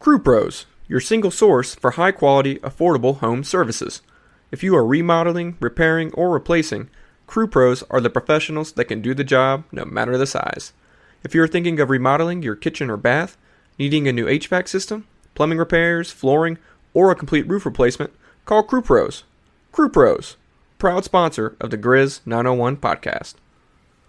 Crew Pros, your single source for high quality, affordable home services. If you are remodeling, repairing, or replacing, Crew Pros are the professionals that can do the job no matter the size. If you're thinking of remodeling your kitchen or bath, needing a new HVAC system, plumbing repairs, flooring, or a complete roof replacement, call Crew Pros. Crew Pros, proud sponsor of the Grizz 901 podcast.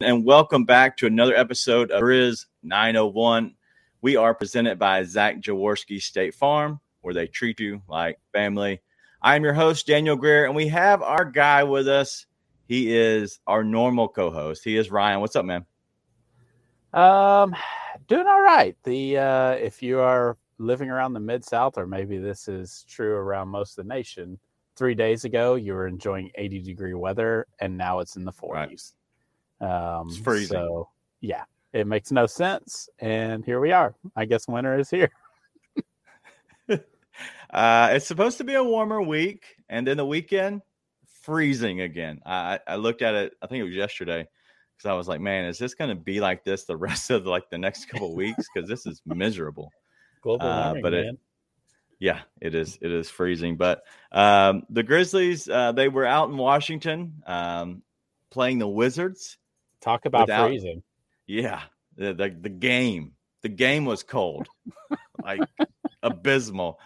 and welcome back to another episode of Grizz 901. We are presented by Zach Jaworski State Farm, where they treat you like family. I'm your host, Daniel Greer, and we have our guy with us. He is our normal co-host. He is Ryan. What's up, man? Um, doing all right. The uh, if you are living around the mid South, or maybe this is true around most of the nation, three days ago you were enjoying 80 degree weather, and now it's in the 40s. Um, It's freezing. So yeah, it makes no sense, and here we are. I guess winter is here. Uh, it's supposed to be a warmer week, and then the weekend freezing again. I, I looked at it. I think it was yesterday because I was like, "Man, is this going to be like this the rest of like the next couple weeks? Because this is miserable." Global Uh, but it- man. Yeah, it is. It is freezing. But um, the Grizzlies, uh, they were out in Washington um, playing the Wizards. Talk about without- freezing. Yeah, the, the the game. The game was cold, like abysmal.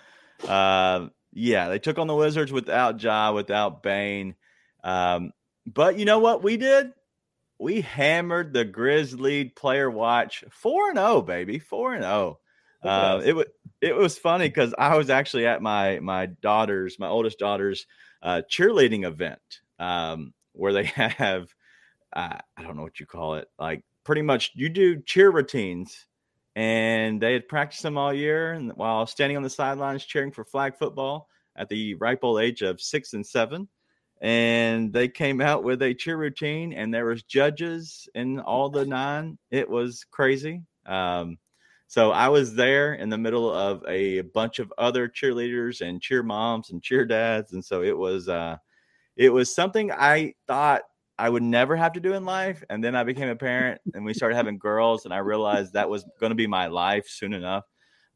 Uh, yeah, they took on the Wizards without Ja, without Bane. Um, but you know what we did? We hammered the Grizzly player watch four and zero, baby, four and zero. Uh, it was it was funny because I was actually at my my daughter's my oldest daughter's uh, cheerleading event um, where they have uh, I don't know what you call it like pretty much you do cheer routines and they had practiced them all year and while standing on the sidelines cheering for flag football at the ripe old age of six and seven and they came out with a cheer routine and there was judges in all the nine. It was crazy um, so I was there in the middle of a bunch of other cheerleaders and cheer moms and cheer dads, and so it was uh, it was something I thought I would never have to do in life, and then I became a parent, and we started having girls, and I realized that was going to be my life soon enough.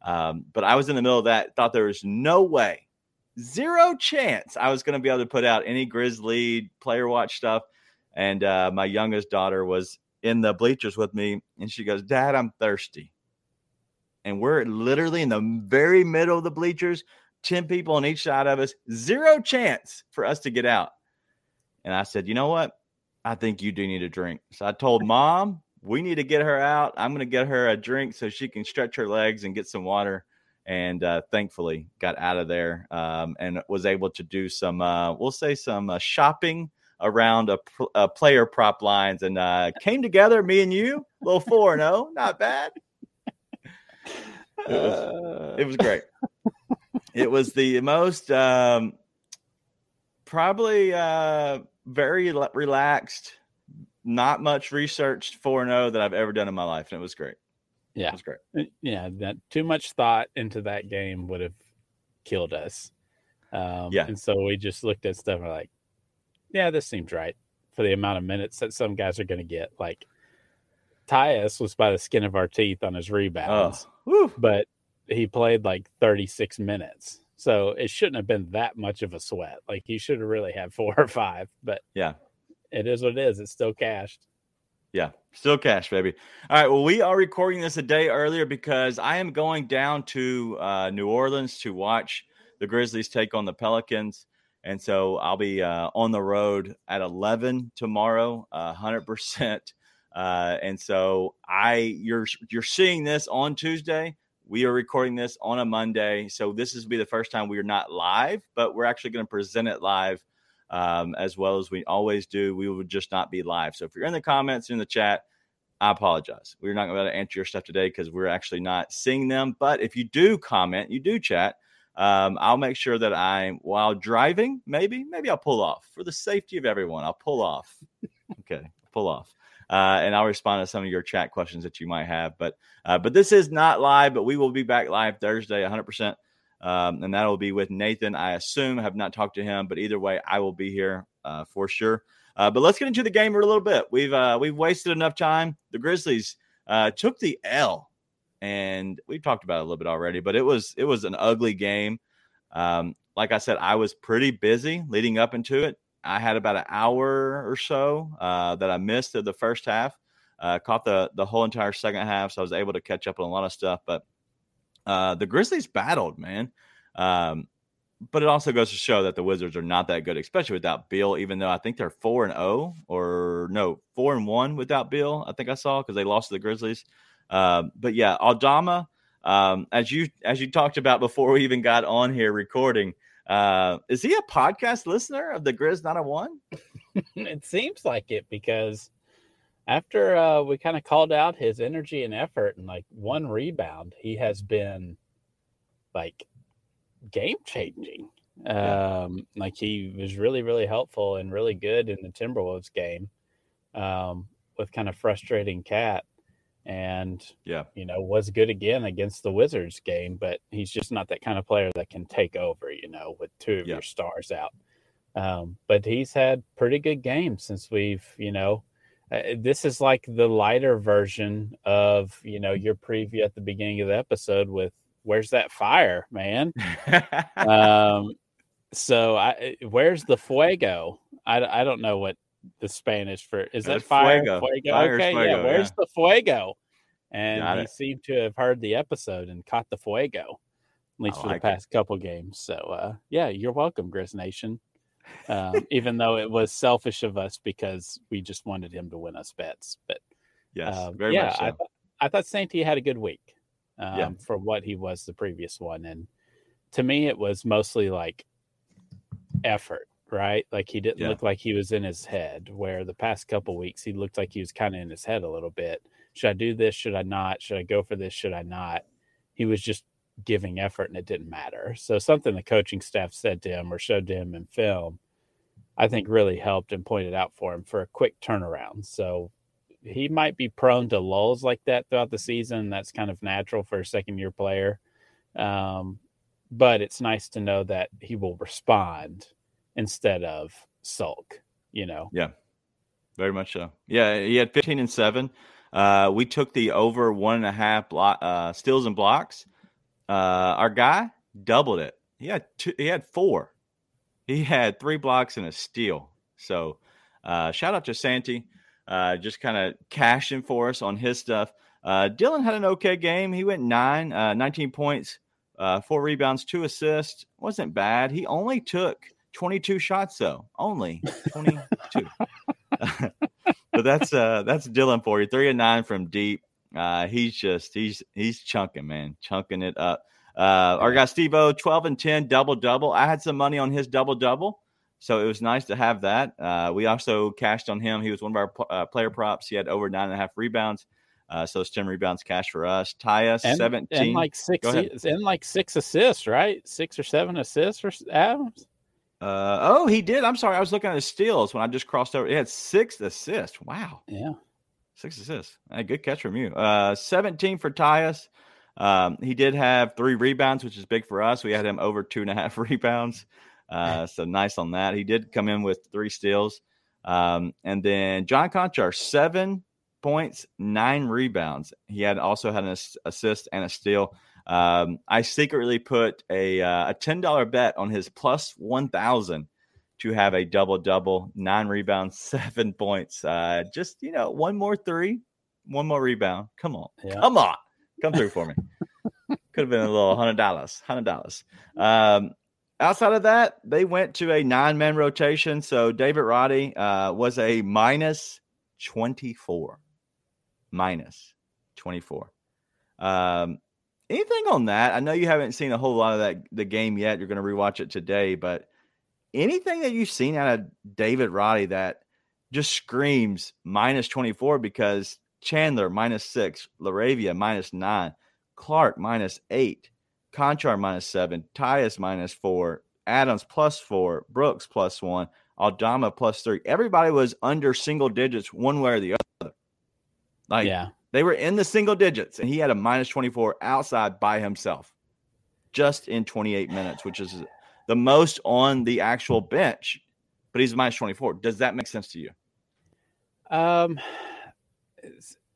Um, but I was in the middle of that, thought there was no way, zero chance I was going to be able to put out any Grizzly player watch stuff, and uh, my youngest daughter was in the bleachers with me, and she goes, "Dad, I'm thirsty." and we're literally in the very middle of the bleachers, 10 people on each side of us, zero chance for us to get out. And I said, you know what? I think you do need a drink. So I told mom, we need to get her out. I'm going to get her a drink so she can stretch her legs and get some water. And uh, thankfully got out of there um, and was able to do some, uh, we'll say, some uh, shopping around a, a player prop lines and uh, came together, me and you, little 4 0, not bad. It was, Uh, it was great. it was the most um, probably uh, very le- relaxed, not much researched 4 0 that I've ever done in my life. And it was great. yeah. It was great. Uh, yeah, that too much thought into that game would have killed us. Um, Yeah. and so we just looked at stuff and like, yeah, this seems right for the amount of minutes that some guys are going to get. Like Tyus was by the skin of our teeth on his rebounds, Oh, but he played like 36 minutes. So it shouldn't have been that much of a sweat. Like he should have really had four or five, but Yeah. it is what it is. It's still cashed. Yeah, still cash, baby. All right. Well, we are recording this a day earlier because I am going down to uh, New Orleans to watch the Grizzlies take on the Pelicans. And so I'll be uh, on the road at 11 tomorrow, uh, 100%. Uh, and so I, you're, you're seeing this on Tuesday. We are recording this on a Monday. So this is be the first time we are not live, but we're actually going to present it live um, as well as we always do. We would just not be live. So if you're in the comments in the chat, I apologize. We're not going to answer your stuff today because we're actually not seeing them. But if you do comment, you do chat, um, I'll make sure that I, while driving, maybe, maybe I'll pull off for the safety of everyone. I'll pull off. okay, pull off. Uh, and I'll respond to some of your chat questions that you might have. But uh, but this is not live, but we will be back live Thursday, 100. Um, percent And that will be with Nathan. I assume I have not talked to him, but either way, I will be here uh, for sure. Uh, but let's get into the game a little bit. We've uh, we've wasted enough time. The Grizzlies uh, took the L, and we talked about it a little bit already. But it was it was an ugly game. Um, like I said, I was pretty busy leading up into it. I had about an hour or so uh, that I missed of the first half. Uh, caught the the whole entire second half, so I was able to catch up on a lot of stuff. But uh, the Grizzlies battled, man. Um, but it also goes to show that the Wizards are not that good, especially without Beal. Even though I think they're four and zero, oh, or no, four and one without Beal. I think I saw because they lost to the Grizzlies. Um, but yeah, Aldama, um, as you as you talked about before we even got on here recording, uh, is he a podcast listener of the Grizz 901? it seems like it because after uh, we kind of called out his energy and effort and like one rebound, he has been like game changing. Um, like he was really, really helpful and really good in the Timberwolves game um, with kind of frustrating KAT. And, yeah, you know, was good again against the Wizards game, but he's just not that kind of player that can take over, you know, with two of Yeah. your stars out. Um, but he's had pretty good games since we've, you know, uh, this is like the lighter version of, you know, your preview at the beginning of the episode with where's that fire, man? um, so I, where's the fuego? I, I don't know what the Spanish for is that fire? fuego. Fuego. Fire okay, fuego, yeah. Where's yeah. the fuego? And Got he it. seemed to have heard the episode and caught the fuego, at least I for like the past couple games. So uh, yeah, you're welcome, Grizz Nation. Um, even though it was selfish of us because we just wanted him to win us bets, but yes, um, very yeah, much so. I, th- I thought Santi had a good week um, Yeah. for what he was the previous one. And to me, it was mostly like effort, right? Like he didn't Yeah. look like he was in his head, where the past couple weeks he looked like he was kind of in his head a little bit. Should I do this? Should I not? Should I go for this? Should I not? He was just giving effort and it didn't matter. So something the coaching staff said to him or showed to him in film, I think really helped and pointed out for him for a quick turnaround. So he might be prone to lulls like that throughout the season. That's kind of natural for a second year player. Um, but it's nice to know that he will respond instead of sulk, you know. Yeah, very much so. Yeah, he had 15 and seven. Uh, we took the over one and a half block, uh, steals and blocks. Uh, our guy doubled it. He had two, he had four. He had three blocks and a steal. So uh, shout out to Santi, uh, just kind of cashing for us on his stuff. Uh, Dylan had an okay game. He went nine, uh, 19 points, uh, four rebounds, two assists. wasn't bad. He only took 22 shots though. Only 22. but that's uh that's Dylan for you. Three and nine from deep. Uh he's just he's he's chunking, man, chunking it up. Uh our guy Steve O, 12 and 10, double double. I had some money on his double double. So it was nice to have that. Uh, we also cashed on him. He was one of our uh, player props. He had over nine and a half rebounds. Uh, so it's 10 rebounds cash for us. Tyus, And, 17. and like six and like six assists, right? Six or seven assists for Adams. Uh, oh, he did. I'm sorry. I was looking at his steals when I just crossed over. He had six assists. Wow. Yeah. Six assists. Hey, good catch from you. Uh, 17 for Tyus. Um, he did have three rebounds, which is big for us. We had him over two and a half rebounds. Uh, so nice on that. He did come in with three steals. Um, and then John Konchar, seven points, nine rebounds. He had also had an assist and a steal. Um, I secretly put a uh, a ten dollar bet on his plus one thousand to have a double double, nine rebounds, seven points. Uh, just you know, one more three, one more rebound. Come on, Yeah. come on, come through for me. Could have been a little hundred dollars, hundred dollars. Um, outside of that, they went to a nine man rotation. So David Roddy uh, was a minus twenty four, minus twenty four. Um, anything on that? I know you haven't seen a whole lot of that the game yet. You're going to rewatch it today, but anything that you've seen out of David Roddy that just screams minus 24 because Chandler minus six, LaRavia minus nine, Clark minus eight, Konchar minus seven, Tyus minus four, Adams plus four, Brooks plus one, Aldama plus three. Everybody was under single digits one way or the other. Like yeah. They were in the single digits, and he had a minus 24 outside by himself just in 28 minutes, which is the most on the actual bench, but he's minus 24. Does that make sense to you? Um,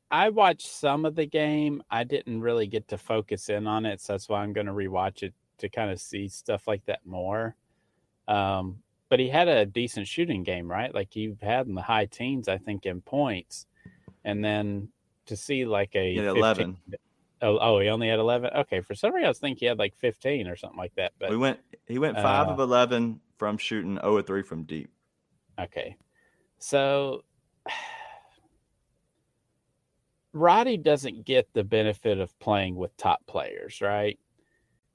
I watched some of the game. I didn't really get to focus in on it, so that's why I'm going to rewatch it to kind of see stuff like that more. Um, but he had a decent shooting game, right? Like he had in the high teens, I think, in points, and then to see like a He had 15 11. Oh, oh, he only had eleven. Okay, for some reason I was thinking he had like fifteen or something like that. But we went, he went five uh, of 11 from shooting, 0 of 3 from deep. Okay. So Roddy doesn't get the benefit of playing with top players, right?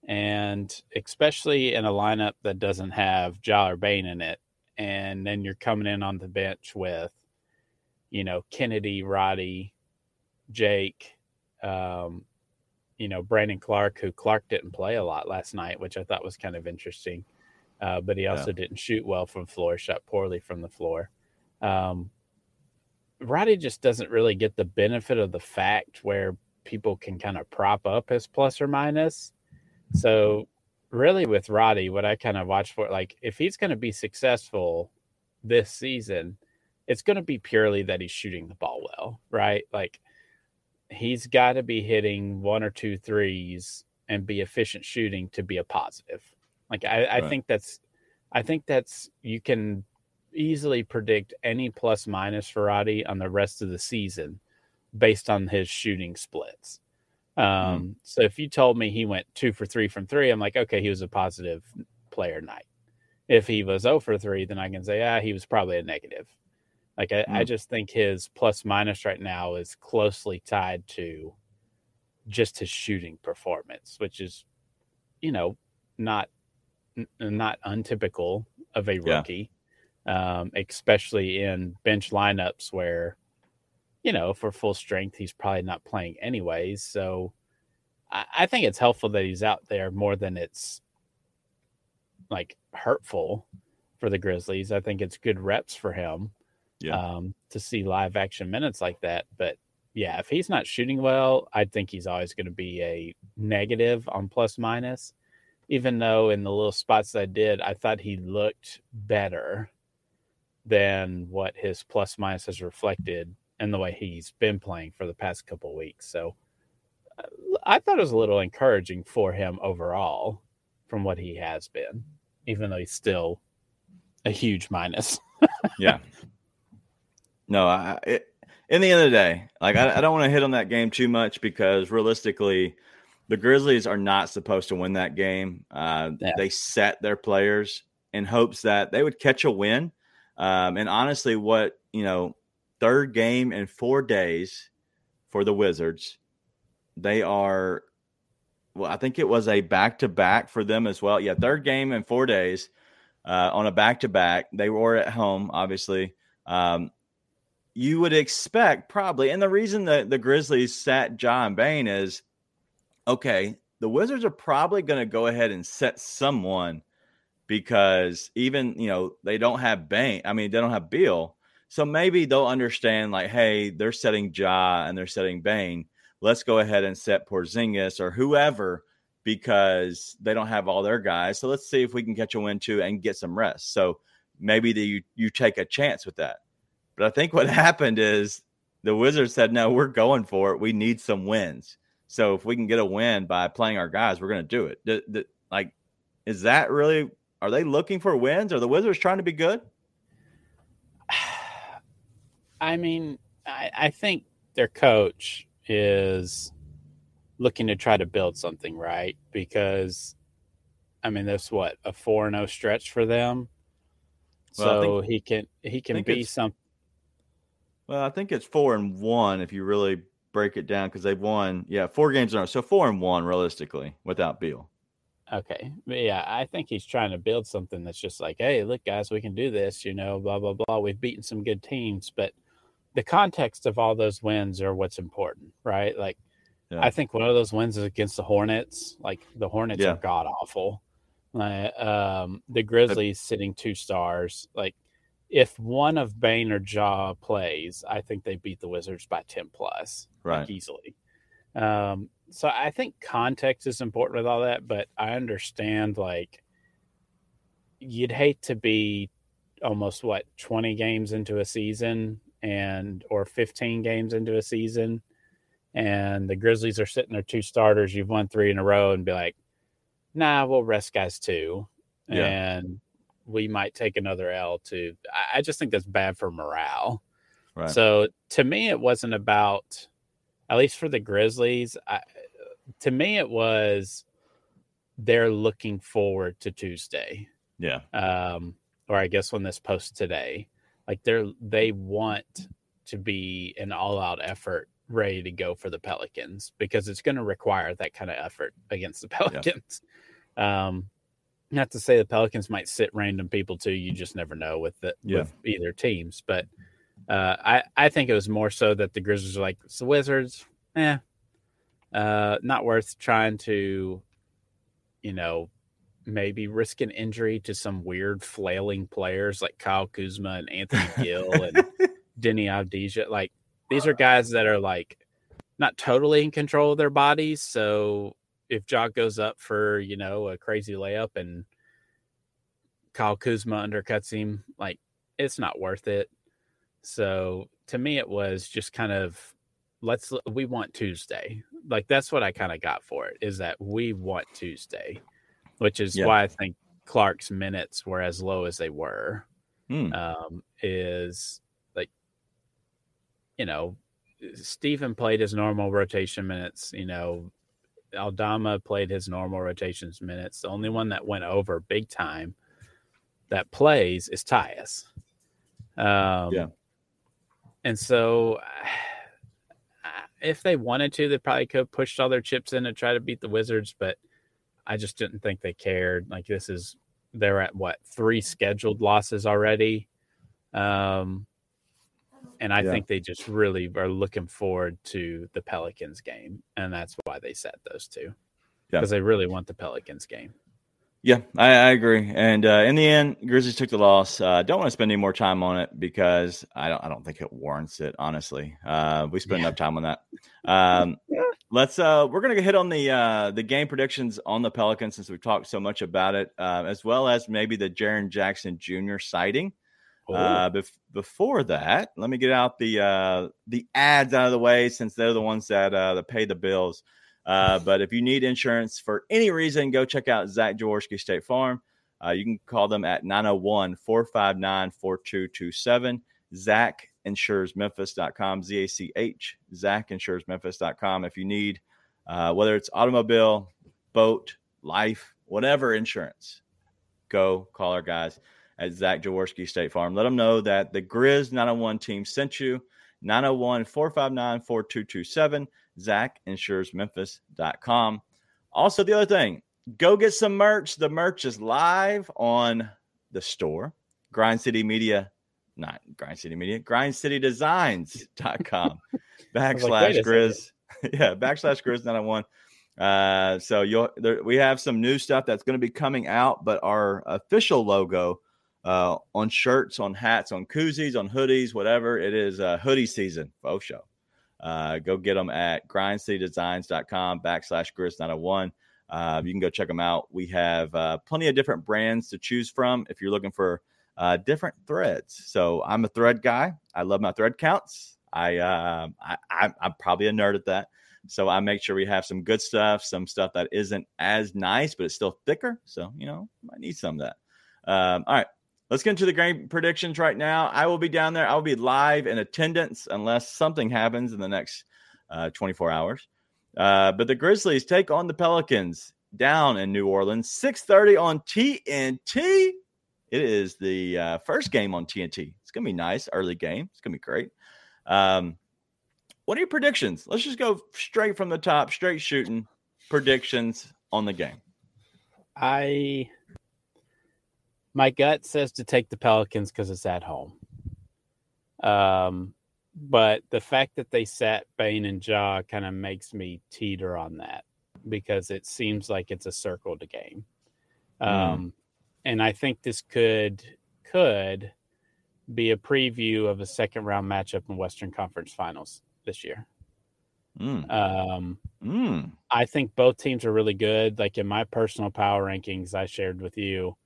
And especially in a lineup that doesn't have Ja or Bane in it. And then you're coming in on the bench with, you know, Kennedy, Roddy, Jake, um, you know, Brandon Clark, who Clark didn't play a lot last night, which I thought was kind of interesting. Uh, but he also didn't shoot well from floor, shot poorly from the floor. Um, Roddy just doesn't really get the benefit of the fact where people can kind of prop up his plus or minus. So, really, with Roddy, what I kind of watch for, like, if he's going to be successful this season, it's going to be purely that he's shooting the ball well, right? Like, he's got to be hitting one or two threes and be efficient shooting to be a positive. Like, I, I Right. think that's, I think that's, you can easily predict any plus minus Roddy on the rest of the season based on his shooting splits. Um, So if you told me he went two for three from three, I'm like, okay, he was a positive player night. If he was 0 for three, then I can say, ah, he was probably a negative. Like I, I Mm. just think his plus minus right now is closely tied to just his shooting performance, which is, you know, not n- not untypical of a Yeah. rookie, um, especially in bench lineups where, you know, for full strength, he's probably not playing anyways. So I, I think it's helpful that he's out there more than it's like hurtful for the Grizzlies. I think it's good reps for him Yeah. um, to see live action minutes like that. But yeah, if he's not shooting well, I think he's always going to be a negative on plus minus. Even though in the little spots I did, I thought he looked better than what his plus minus has reflected and the way he's been playing for the past couple weeks. So uh, I thought it was a little encouraging for him overall from what he has been, even though he's still a huge minus. yeah. No, I, it, in the end of the day, like I, I don't want to hit on that game too much because realistically, the Grizzlies are not supposed to win that game. Uh, Yeah. They set their players in hopes that they would catch a win. Um, and honestly, what you know, third game in four days for the Wizards, they are. Well, I think it was a back to back for them as well. Yeah, third game in four days uh, on a back to back. They were at home, obviously. Um, you would expect probably, and the reason that the Grizzlies sat John Bane is okay, the Wizards are probably going to go ahead and set someone because even, you know, they don't have Bane. I mean, they don't have Beal. So maybe they'll understand, like, hey, they're setting Ja and they're setting Bane. Let's go ahead and set Porzingis or whoever because they don't have all their guys. So let's see if we can catch a win too and get some rest. So maybe the, you you take a chance with that. But I think what happened is the Wizards said, "No, we're going for it. We need some wins. So if we can get a win by playing our guys, we're going to do it." D- d- like, is that really? Are they looking for wins? Are the Wizards trying to be good? I mean, I, I think their coach is looking to try to build something, right? Because, I mean, that's what a four and zero stretch for them. Well, so think- he can he can be some. Well, I think it's four and one if you really break it down because they've won, yeah, four games in a row. So four and one realistically without Beal. Okay, but yeah, I think he's trying to build something that's just like, hey, look, guys, we can do this. You know, blah blah blah. We've beaten some good teams, but the context of all those wins are what's important, right? Like, Yeah. I think one of those wins is against the Hornets. Like the Hornets Yeah. are god awful. Like, um, the Grizzlies sitting two stars. Like, if one of Bane or Ja plays, I think they beat the Wizards by ten plus, like, easily. Um, so I think context is important with all that, but I understand like you'd hate to be almost what 20 games into a season and or 15 games into a season and the Grizzlies are sitting there two starters, you've won three in a row and be like, nah, we'll rest guys too. Yeah. And we might take another L to I, I just think that's bad for morale. Right. So to me, it wasn't about, at least for the Grizzlies. I, to me, it was they're looking forward to Tuesday, yeah. um, or I guess when this posts today, like they're they want to be an all-out effort, ready to go for the Pelicans because it's going to require that kind of effort against the Pelicans. Um, not to say the Pelicans might sit random people too. You just never know with the Yeah. with either teams, but uh, I I think it was more so that the Grizzlies are like the Wizards, eh, uh, not worth trying to, you know, maybe risk an injury to some weird flailing players like Kyle Kuzma and Anthony Gill and Deni Avdija. Like these are guys that are like not totally in control of their bodies. So if Jock goes up for you know a crazy layup and Kyle Kuzma undercuts him, like it's not worth it. So to me, it was just kind of let's we want Tuesday. Like that's what I kind of got for it is that we want Tuesday, which is Yeah. why I think Clark's minutes were as low as they were. Hmm. Um, is like, you know, Stephen played his normal rotation minutes. You know, Aldama played his normal rotations minutes. The only one that went over big time that plays is Tyus. Um, Yeah. And so, if they wanted to, they probably could have pushed all their chips in to try to beat the Wizards, but I just didn't think they cared. Like this is they're at what three scheduled losses already. Um and I Yeah. think they just really are looking forward to the Pelicans game, and that's why they set those two. Yeah. Because they really want the Pelicans game. Yeah, I, I agree. And uh, in the end, Grizzlies took the loss. Uh, don't want to spend any more time on it because I don't. I don't think it warrants it. Honestly, uh, we spent Yeah. enough time on that. Um, let's. Uh, we're gonna hit on the uh, the game predictions on the Pelicans since we've talked so much about it, uh, as well as maybe the Jaren Jackson Jr. sighting. Uh, bef- before that, let me get out the uh, the ads out of the way since they're the ones that uh, that pay the bills. Uh, but if you need insurance for any reason, go check out Zach Jaworski State Farm. Uh, you can call them at 901 459 4227. Zach insures Memphis.com, Z A C H, Zach. If you need, uh, whether it's automobile, boat, life, whatever insurance, go call our guys at Zach Jaworski State Farm. Let them know that the Grizz 901 team sent you. 901 459 4227. Zach insures Memphis.com. Also, the other thing, go get some merch. The merch is live on the store, Grind City Media, not Grind City Media, grindcitydesigns.com backslash a Grizz. yeah, backslash Grizz 901. Uh, so you'll there, we have some new stuff that's going to be coming out, but our official logo uh, on shirts, on hats, on koozies, on hoodies, whatever it is, uh, hoodie season. Faux show. Uh, go get them at grindcitydesigns.com backslash grizz901. Uh, you can go check them out. We have uh, plenty of different brands to choose from if you're looking for uh, different threads. So I'm a thread guy. I love my thread counts. I, uh, I, I I'm probably a nerd at that. So I make sure we have some good stuff, some stuff that isn't as nice, but it's still thicker. So you know, might need some of that. Um, all right, let's get into the game predictions right now. I will be down there. I will be live in attendance unless something happens in the next uh, 24 hours. Uh, but the Grizzlies take on the Pelicans down in New Orleans, 6:30 on TNT. It is the uh, first game on TNT. It's gonna be nice, early game. It's gonna be great. Um, what are your predictions? Let's just go straight from the top, straight shooting predictions on the game. I my gut says to take the Pelicans because it's at home. Um, but the fact that they sat Bane and Ja kind of makes me teeter on that because it seems like it's a circled game. Mm. Um, and I think this could could be a preview of a second round matchup in Western Conference Finals this year. Mm. Um, Mm. I think both teams are really good. Like in my personal power rankings, I shared with you,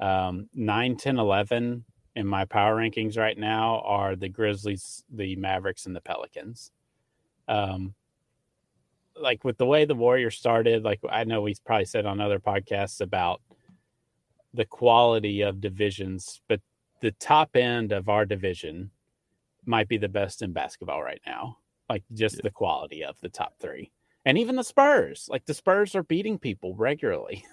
um, 9, 10, 11 in my power rankings right now are the Grizzlies, the Mavericks, and the Pelicans. Um, like with the way the Warriors started, like I know we probably said on other podcasts about the quality of divisions, but the top end of our division might be the best in basketball right now. Like just the quality of the top three. And even the Spurs, like the Spurs are beating people regularly.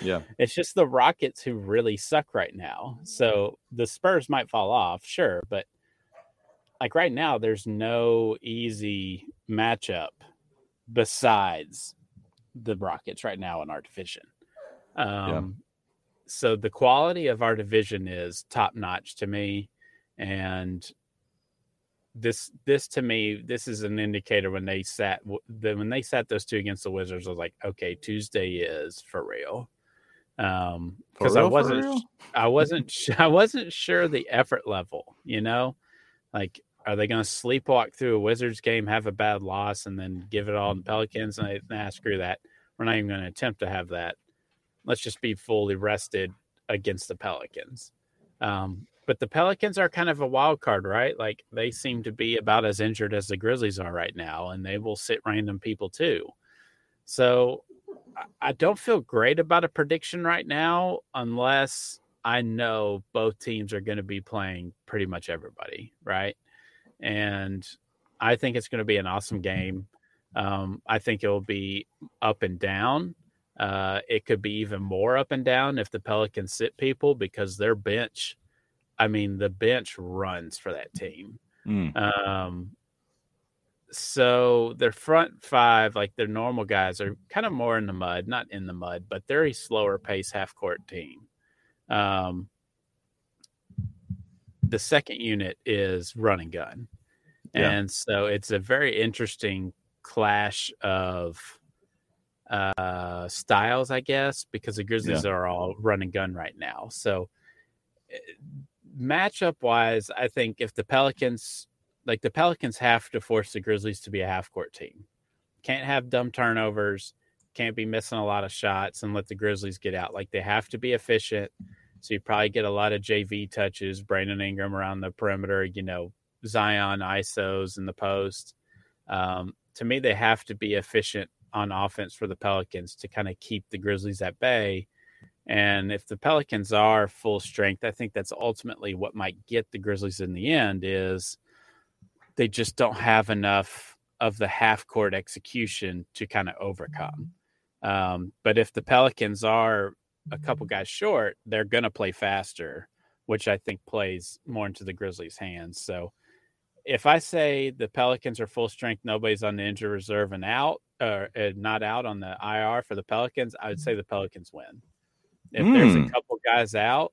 Yeah. It's just the Rockets who really suck right now. So the Spurs might fall off, sure, but like right now, there's no easy matchup besides the Rockets right now in our division. Um, So the quality of our division is top notch to me, and this this to me this is an indicator when they sat when they sat those two against the Wizards. I was like, okay, Tuesday is for real. Um, because I wasn't? I wasn't I wasn't sure the effort level. You know, like are they going to sleepwalk through a Wizards game, have a bad loss, and then give it all to the Pelicans? And I, nah, screw that. We're not even going to attempt to have that. Let's just be fully rested against the Pelicans. Um, but the Pelicans are kind of a wild card, right? Like they seem to be about as injured as the Grizzlies are right now, and they will sit random people too. So I- don't feel great about a prediction right now unless I know both teams are going to be playing pretty much everybody, right? And I think it's going to be an awesome game. Um, I think it will be up and down. Uh, it could be even more up and down if the Pelicans sit people because their bench, I mean, the bench runs for that team. Mm. Um, so their front five, like their normal guys, are kind of more in the mud, not in the mud, but they're a slower pace half court team. Um, the second unit is run and gun. Yeah. And so it's a very interesting clash of uh styles, I guess, because the Grizzlies are all run and gun right now. So eh, matchup wise, I think if the Pelicans like the Pelicans have to force the Grizzlies to be a half court team. Can't have dumb turnovers, can't be missing a lot of shots and let the Grizzlies get out. Like they have to be efficient. So you probably get a lot of JV touches, Brandon Ingram around the perimeter, you know, Zion ISOs in the post. Um, to me, they have to be efficient on offense for the Pelicans to kind of keep the Grizzlies at bay. And if the Pelicans are full strength, I think that's ultimately what might get the Grizzlies in the end is they just don't have enough of the half court execution to kind of overcome. Um, but if the Pelicans are a couple guys short, they're going to play faster, which I think plays more into the Grizzlies' hands. So if I say the Pelicans are full strength, nobody's on the injury reserve and out, or uh, not out on the IR for the Pelicans, I would say the Pelicans win. If there's a Mm. couple guys out,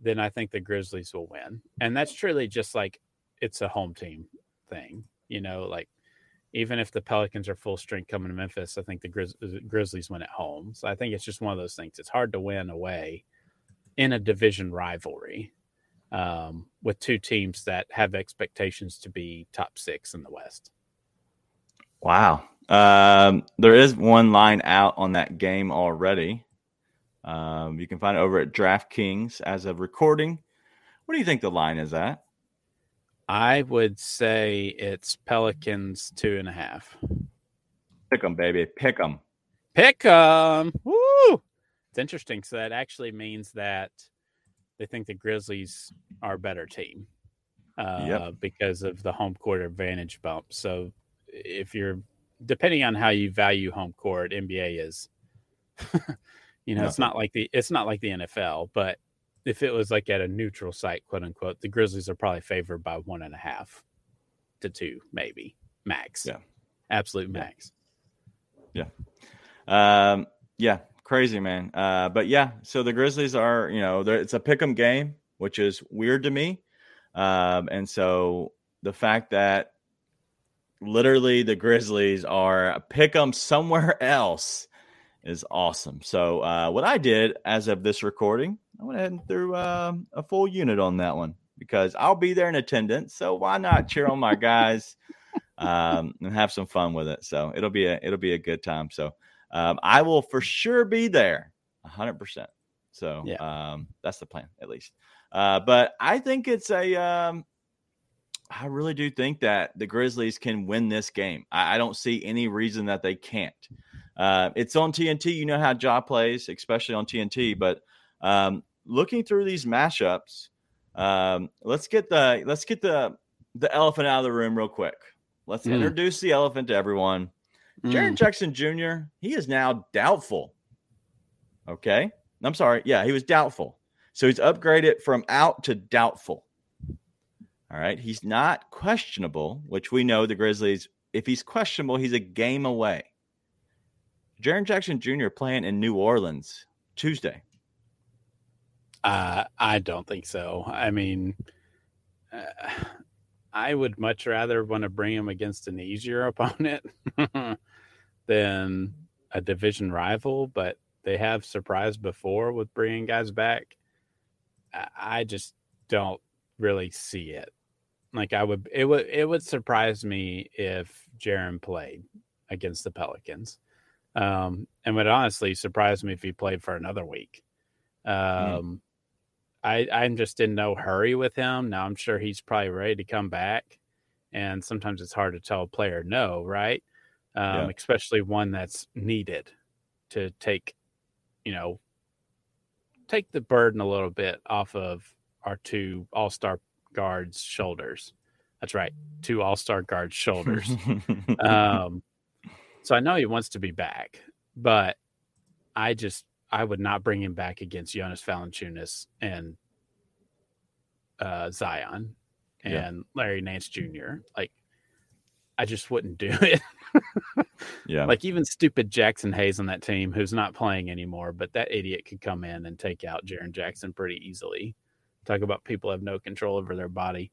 then I think the Grizzlies will win. And that's truly just like it's a home team thing. You know, like even if the Pelicans are full strength coming to Memphis, I think the Grizz- Grizzlies win at home. So I think it's just one of those things. It's hard to win away in a division rivalry um, with two teams that have expectations to be top six in the West. Wow. Um, there is one line out on that game already. Um, you can find it over at DraftKings as of recording. What do you think the line is at? I would say it's Pelicans two and a half. Pick 'em, baby. Pick Pick 'em. Pick 'em. Woo! It's interesting. So that actually means that they think the Grizzlies are a better team uh, Yep. because of the home court advantage bump. So if you're depending on how you value home court, NBA is, you know, it's not like the it's not like the NFL, but if it was like at a neutral site, quote unquote, the Grizzlies are probably favored by one and a half to two, maybe max. Yeah. absolute max. Yeah, um, yeah, crazy man. Uh, but yeah, so the Grizzlies are, you know, it's a pick 'em game, which is weird to me. Um, and so the fact that literally the Grizzlies are pick them somewhere else is awesome. So uh, what I did as of this recording, I went ahead and threw uh, a full unit on that one because I'll be there in attendance. So why not cheer on my guys um, and have some fun with it? So it'll be a it'll be a good time. So um, I will for sure be there, hundred percent. So yeah. um, that's the plan, at least. Uh, but I think it's a. Um, I really do think that the Grizzlies can win this game. I, I don't see any reason that they can't. Uh, it's on TNT. You know how Ja plays, especially on TNT. But um, looking through these mashups, um, let's get the let's get the the elephant out of the room real quick. Let's mm. introduce the elephant to everyone. Mm. Jaren Jackson Jr. He is now doubtful. Okay, I'm sorry. Yeah, he was doubtful. So he's upgraded from out to doubtful. All right, he's not questionable, which we know the Grizzlies. If he's questionable, he's a game away. Jaren Jackson Jr. playing in New Orleans Tuesday. Uh, I don't think so. I mean, uh, I would much rather want to bring him against an easier opponent than a division rival, but they have surprised before with bringing guys back. I just don't really see it. Like I would, it would, it would surprise me if Jaren played against the Pelicans. Um, and would honestly surprise me if he played for another week. Um, mm. I, I'm just in no hurry with him. Now I'm sure he's probably ready to come back. And sometimes it's hard to tell a player no, right? Um, yeah. Especially one that's needed to take, you know, take the burden a little bit off of our two all star guards' shoulders. That's right, two all star guards' shoulders. um, so I know he wants to be back, but I just I would not bring him back against Jonas Valanciunas and uh, Zion and yeah. Larry Nance Jr. Like I just wouldn't do it. yeah. Like even stupid Jaxson Hayes on that team who's not playing anymore, but that idiot could come in and take out Jaren Jackson pretty easily. Talk about people have no control over their body.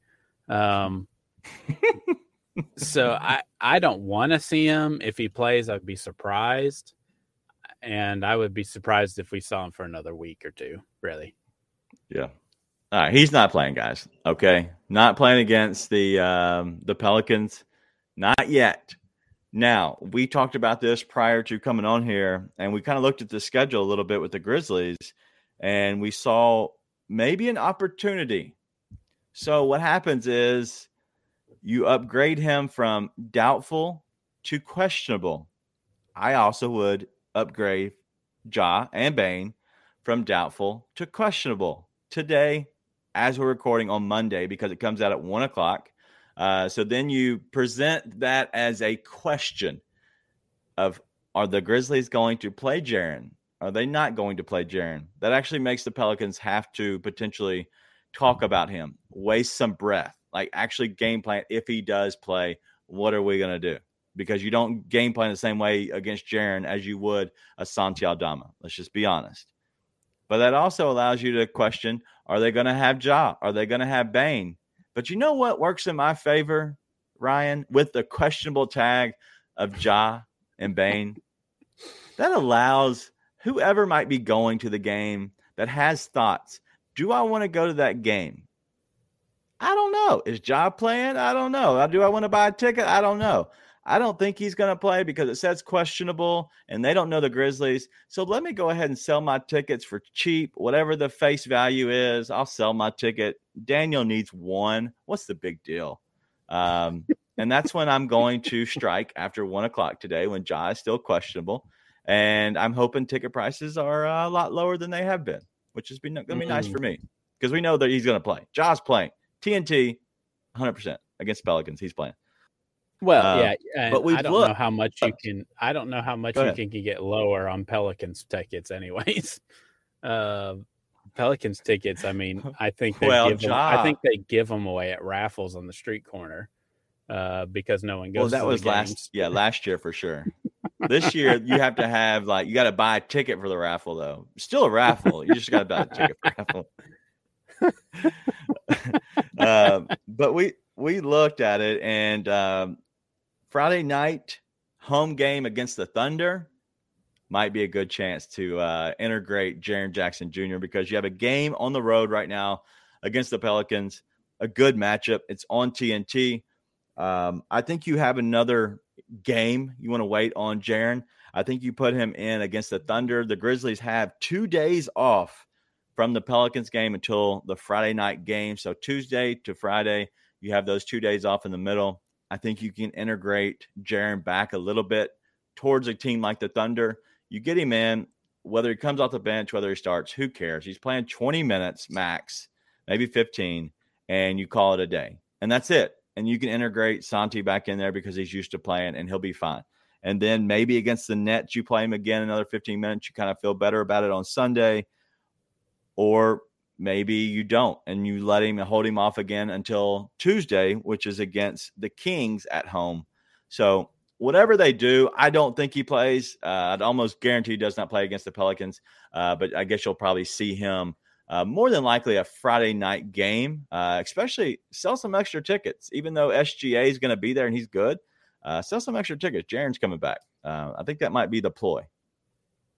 Um so I I don't want to see him. If he plays, I'd be surprised, and I would be surprised if we saw him for another week or two. Really. Yeah. All right, he's not playing, guys. Okay, not playing against the um, the Pelicans, not yet. Now we talked about this prior to coming on here, and we kind of looked at the schedule a little bit with the Grizzlies, and we saw maybe an opportunity. So what happens is you upgrade him from doubtful to questionable. I also would upgrade Ja and Bane from doubtful to questionable today, as we're recording on Monday, because it comes out at one o'clock. Uh, so then you present that as a question of are the Grizzlies going to play Jaren? Are they not going to play Jaren? That actually makes the Pelicans have to potentially talk about him, waste some breath like actually game plan if he does play what are we going to do because you don't game plan the same way against Jaren as you would a Santi Aldama. Let's just be honest. But that also allows you to question are they going to have Ja? Are they going to have Bane? But you know what works in my favor, Ryan, with the questionable tag of Ja and Bane? That allows whoever might be going to the game that has thoughts do I want to go to that game? I don't know. Is Ja playing? I don't know. Do I want to buy a ticket? I don't know. I don't think he's going to play because it says questionable and they don't know the Grizzlies. So let me go ahead and sell my tickets for cheap, whatever the face value is. I'll sell my ticket. Daniel needs one. What's the big deal? Um, and that's when I'm going to strike after one o'clock today when Ja is still questionable. And I'm hoping ticket prices are a lot lower than they have been, which is going to be nice for me because we know that he's going to play. Ja's playing. TNT, 100% against Pelicans. He's playing. Well, uh, yeah, but we I don't looked. know how much you can. I don't know how much you can, can get lower on Pelicans tickets, anyways. Uh, Pelicans tickets. I mean, I think they well, give them, I think they give them away at raffles on the street corner uh, because no one goes. Well, that was last. Yeah, last year for sure. this year you have to have like you got to buy a ticket for the raffle though. Still a raffle. You just got to buy a ticket for raffle. Uh, but we we looked at it, and um, Friday night home game against the Thunder might be a good chance to uh, integrate Jaren Jackson Jr. because you have a game on the road right now against the Pelicans, a good matchup. It's on TNT. Um, I think you have another game you want to wait on Jaren. I think you put him in against the Thunder. The Grizzlies have two days off from the Pelicans game until the Friday night game. So Tuesday to Friday, you have those two days off in the middle. I think you can integrate Jaren back a little bit towards a team like the Thunder. You get him in, whether he comes off the bench, whether he starts, who cares? He's playing 20 minutes max, maybe 15, and you call it a day. And that's it. And you can integrate Santi back in there because he's used to playing and he'll be fine. And then maybe against the Nets, you play him again another 15 minutes. You kind of feel better about it on Sunday or maybe you don't and you let him hold him off again until Tuesday, which is against the Kings at home. So whatever they do, I don't think he plays. Uh, I'd almost guarantee he does not play against the Pelicans. Uh, but I guess you'll probably see him uh, more than likely a Friday night game. Uh, especially sell some extra tickets, even though SGA is going to be there and he's good. Uh, sell some extra tickets. Jaren's coming back. Uh, I think that might be the ploy.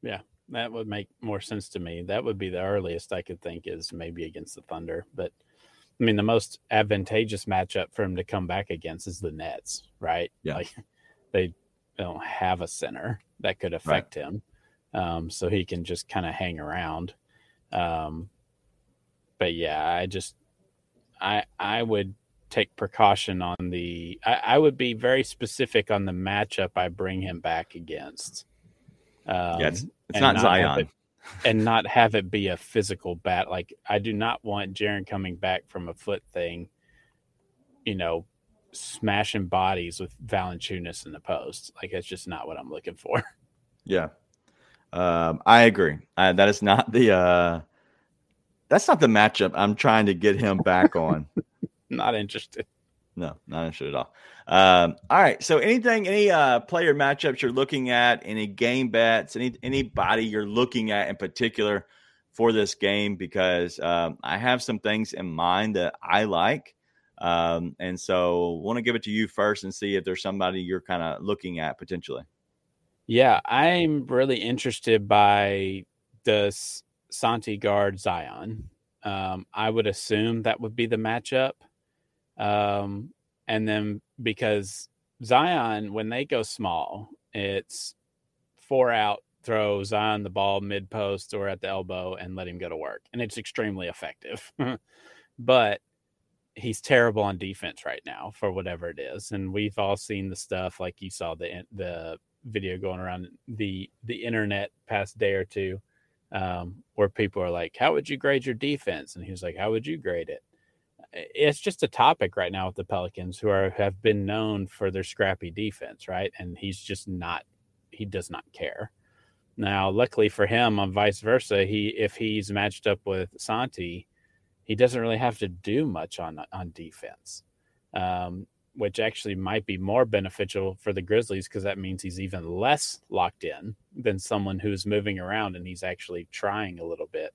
Yeah, that would make more sense to me. That would be the earliest I could think is maybe against the Thunder. But I mean, the most advantageous matchup for him to come back against is the Nets, right? Yeah. Like they don't have a center that could affect right. him. Um, so he can just kind of hang around. Um, but yeah, I just, I, I would take precaution on the, I, I would be very specific on the matchup I bring him back against. Um, yeah, it's, it's not, not Zion. It, and not have it be a physical bat. Like I do not want Jaren coming back from a foot thing, you know, smashing bodies with Valanciunas in the post. Like that's just not what I'm looking for. Yeah, um, I agree. Uh, that is not the uh, that's not the matchup I'm trying to get him back on. not interested. No, not interested at all. Um, all right. So anything, any uh, player matchups you're looking at, any game bets, any anybody you're looking at in particular for this game? Because um, I have some things in mind that I like, um, and so want to give it to you first and see if there's somebody you're kind of looking at potentially. Yeah, I'm really interested by the Santi guard Zion. Um, I would assume that would be the matchup. Um, and then because Zion, when they go small, it's four out, throw Zion the ball mid post or at the elbow and let him go to work. And it's extremely effective. but he's terrible on defense right now for whatever it is. And we've all seen the stuff like you saw the the video going around the the internet past day or two um, where people are like, How would you grade your defense? And he was like, How would you grade it? It's just a topic right now with the Pelicans, who are have been known for their scrappy defense, right? And he's just not. He does not care. Now, luckily for him, on vice versa, he if he's matched up with Santi, he doesn't really have to do much on on defense, um, which actually might be more beneficial for the Grizzlies because that means he's even less locked in than someone who's moving around and he's actually trying a little bit.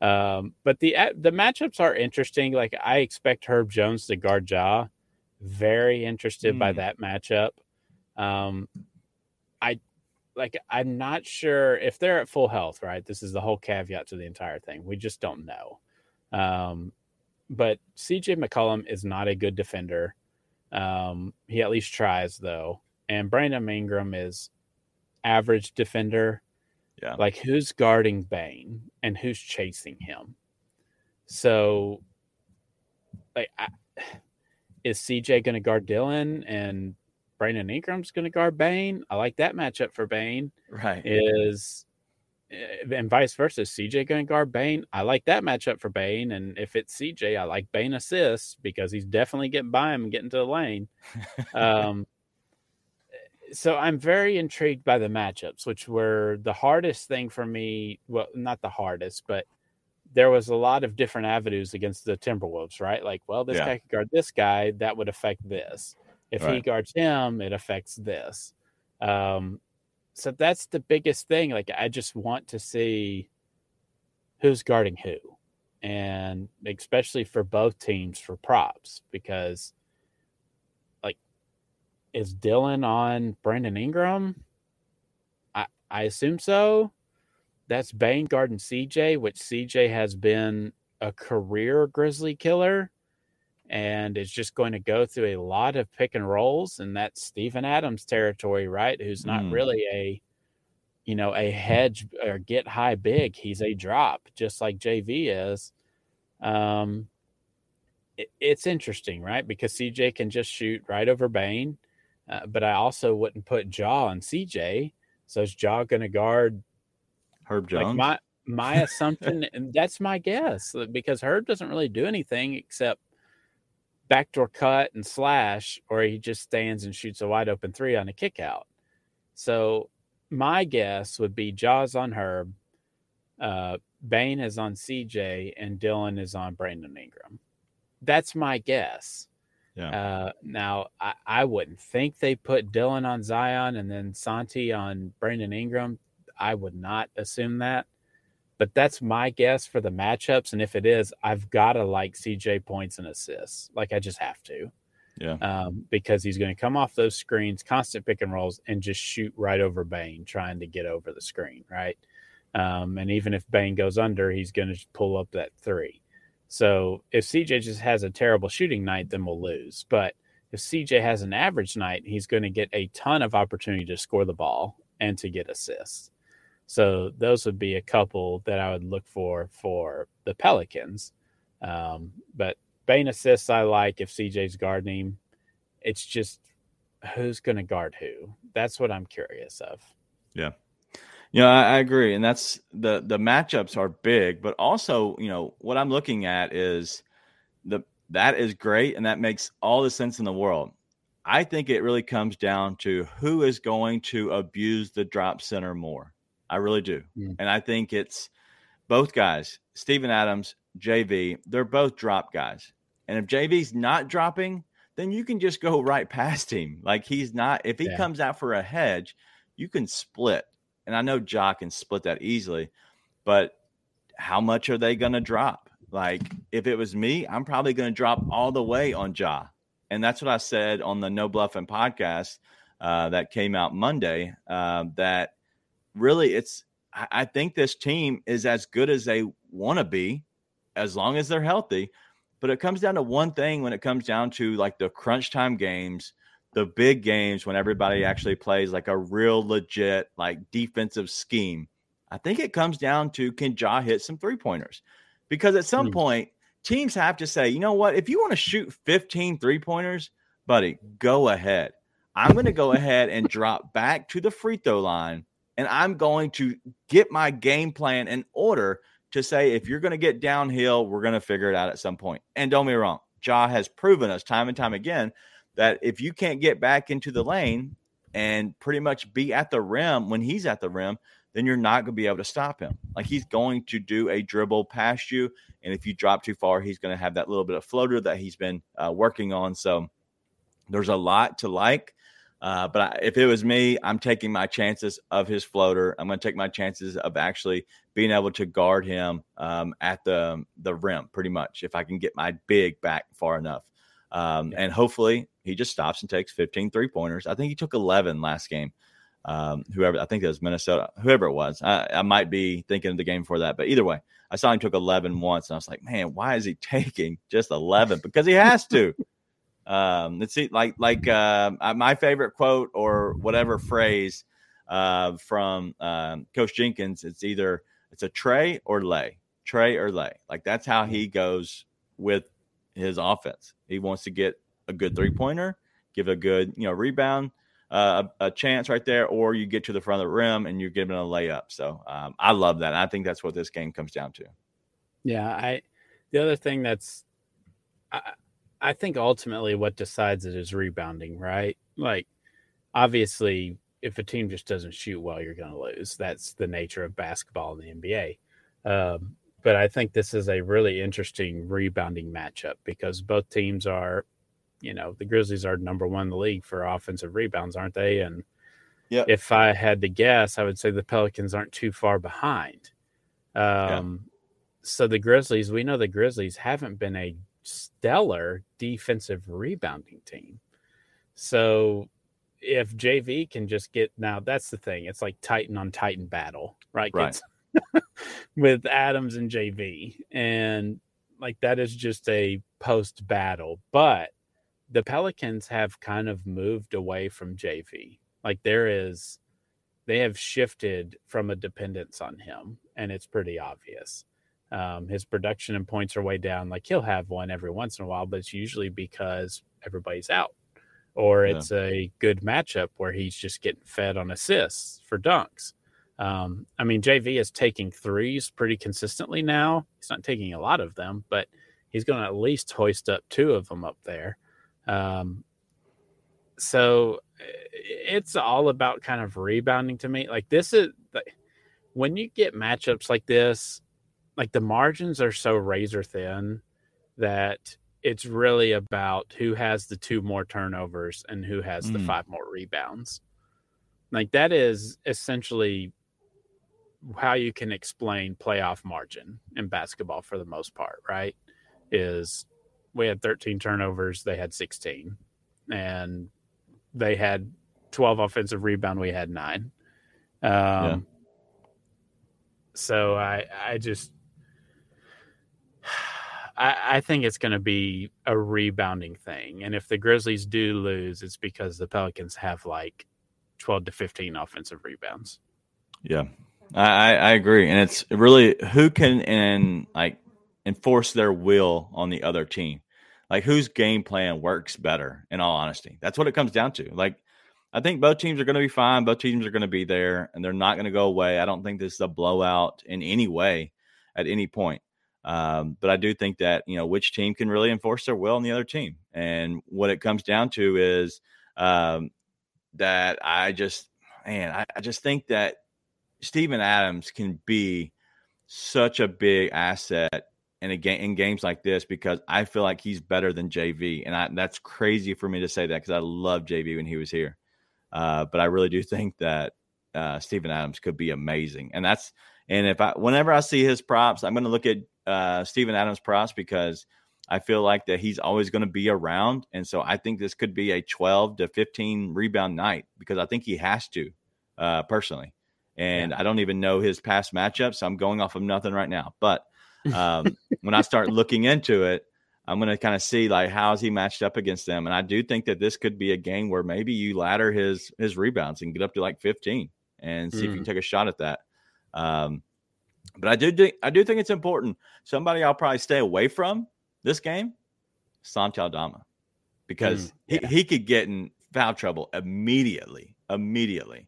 Um, but the the matchups are interesting. Like I expect Herb Jones to guard Ja. Very interested mm. by that matchup. Um, I like. I'm not sure if they're at full health. Right. This is the whole caveat to the entire thing. We just don't know. Um, but CJ McCollum is not a good defender. Um, he at least tries though, and Brandon Ingram is average defender. Yeah. Like who's guarding Bane and who's chasing him? So, like, I, is CJ going to guard Dylan and Brandon Ingram's going to guard Bane? I like that matchup for Bane. Right. Is eh, and vice versa. CJ going to guard Bane? I like that matchup for Bane. And if it's CJ, I like Bane assists because he's definitely getting by him and getting to the lane. um, so I'm very intrigued by the matchups, which were the hardest thing for me. Well, not the hardest, but there was a lot of different avenues against the Timberwolves, right? Like, well, this yeah. guy could guard this guy, that would affect this. If right. he guards him, it affects this. Um, so that's the biggest thing. Like, I just want to see who's guarding who, and especially for both teams for props because is Dylan on Brandon Ingram? I I assume so. That's Bane guarding CJ, which CJ has been a career Grizzly killer and is just going to go through a lot of pick and rolls, and that's Steven Adams territory, right? Who's not Mm. really a you know a hedge or get high big. He's a drop, just like JV is. Um, it, it's interesting, right? Because CJ can just shoot right over Bane, uh, but I also wouldn't put Ja on CJ. So is Ja going to guard Herb like Jones. my my assumption, and that's my guess, uh, because Herb doesn't really do anything except backdoor cut and slash, or he just stands and shoots a wide open three on a kick out. So my guess would be Ja's on Herb, uh, Bane is on CJ, and Dylan is on Brandon Ingram. That's my guess. Yeah. Uh, now I, I wouldn't think they put Dylan on Zion and then Santi on Brandon Ingram. I would not assume that, but that's my guess for the matchups. And if it is, I've got to like CJ points and assists. Like I just have to, yeah. um, because he's going to come off those screens, constant pick and rolls, and just shoot right over Bane, trying to get over the screen, right? Um, and even if Bane goes under, he's going to pull up that three. So if CJ just has a terrible shooting night, then we'll lose. But if CJ has an average night, he's going to get a ton of opportunity to score the ball and to get assists. So those would be a couple that I would look for for the Pelicans. Um, but Bane assists I like if CJ's guarding him. It's just who's going to guard who. That's what I'm curious of. Yeah, I, I agree, and that's the the matchups are big, but also you know what I'm looking at is the that is great, and that makes all the sense in the world. I think it really comes down to who is going to abuse the drop center more. I really do, Mm. and I think it's both guys, Steven Adams, JV. They're both drop guys, and if JV's not dropping, then you can just go right past him. Like he's not. If he Yeah. comes out for a hedge, you can split and I know Ja can split that easily, but how much are they going to drop? Like, if it was me, I'm probably going to drop all the way on Ja. And that's what I said on the No Bluffing podcast uh, that came out Monday. Uh, that really, it's, I, I think this team is as good as they want to be as long as they're healthy. But it comes down to one thing when it comes down to like the crunch time games the big games when everybody actually plays like a real legit like defensive scheme. I think it comes down to can Ja hit some three pointers? Because at some Hmm. point, teams have to say, you know what, if you want to shoot 15 three pointers, buddy, go ahead. I'm going to go ahead and drop back to the free throw line and I'm going to get my game plan in order to say if you're going to get downhill, we're going to figure it out at some point. And don't be wrong, Ja has proven us time and time again that if you can't get back into the lane and pretty much be at the rim when he's at the rim, then you're not going to be able to stop him. Like he's going to do a dribble past you. And if you drop too far, he's going to have that little bit of floater that he's been uh, working on. So there's a lot to like. Uh, but I, if it was me, I'm taking my chances of his floater. I'm going to take my chances of actually being able to guard him um, at the the rim, pretty much. If I can get my big back far enough, um, and hopefully he just stops and takes 15 three pointers. I think he took 11 last game. Um, whoever I think it was Minnesota, whoever it was, I, I might be thinking of the game for that, but either way, I saw him took 11 once, and I was like, man, why is he taking just 11? Because he has to. Um, let's see, like like uh, my favorite quote or whatever phrase uh, from um, Coach Jenkins. It's either it's a tray or lay, tray or lay. Like that's how he goes with his offense. He wants to get a good three pointer, give a good you know rebound, uh, a, a chance right there, or you get to the front of the rim and you're giving a layup. So um, I love that. I think that's what this game comes down to. Yeah, I. The other thing that's, I, I think ultimately what decides it is rebounding, right? Like, obviously, if a team just doesn't shoot well, you're going to lose. That's the nature of basketball in the NBA. Um, but I think this is a really interesting rebounding matchup because both teams are, you know, the Grizzlies are number one in the league for offensive rebounds, aren't they? And Yep. if I had to guess, I would say the Pelicans aren't too far behind. Um, So the Grizzlies, we know the Grizzlies haven't been a stellar defensive rebounding team. So if JV can just get now, that's the thing. It's like Titan on Titan battle, right? Right. It's- with Adams and JV, and like that is just a post battle. But the Pelicans have kind of moved away from JV. Like there is, they have shifted from a dependence on him, and it's pretty obvious. Um, his production and points are way down. Like he'll have one every once in a while, but it's usually because everybody's out, or Yeah. it's a good matchup where he's just getting fed on assists for dunks. Um, I mean, JV is taking threes pretty consistently now. He's not taking a lot of them, but he's going to at least hoist up two of them up there. Um, so it's all about kind of rebounding to me. Like this is like, when you get matchups like this, like the margins are so razor thin that it's really about who has the two more turnovers and who has the Mm. five more rebounds. Like that is essentially how you can explain playoff margin in basketball for the most part, right? Is we had 13 turnovers, they had 16, and they had 12 offensive rebound, we had nine. Um, So I, I just, I, I think it's going to be a rebounding thing. And if the Grizzlies do lose, it's because the Pelicans have like 12 to 15 offensive rebounds. Yeah, I, I agree, and it's really who can and like enforce their will on the other team, like whose game plan works better. In all honesty, that's what it comes down to. Like, I think both teams are going to be fine. Both teams are going to be there, and they're not going to go away. I don't think this is a blowout in any way at any point. Um, but I do think that you know which team can really enforce their will on the other team, and what it comes down to is um, that I just man, I, I just think that Steven Adams can be such a big asset in a game in games like this because I feel like he's better than JV, and I, that's crazy for me to say that because I love JV when he was here, uh, but I really do think that uh, Steven Adams could be amazing, and that's and if I whenever I see his props, I'm going to look at uh, Steven Adams props because I feel like that he's always going to be around, and so I think this could be a 12 to 15 rebound night because I think he has to uh, personally and I don't even know his past matchups. So I'm going off of nothing right now. But um, when I start looking into it, I'm going to kind of see like how is he matched up against them, and I do think that this could be a game where maybe you ladder his his rebounds and get up to like 15 and see if you can take a shot at that. Um, but I do think I do think it's important. Somebody I'll probably stay away from this game, Santi Aldama, because he, he could get in foul trouble immediately, immediately.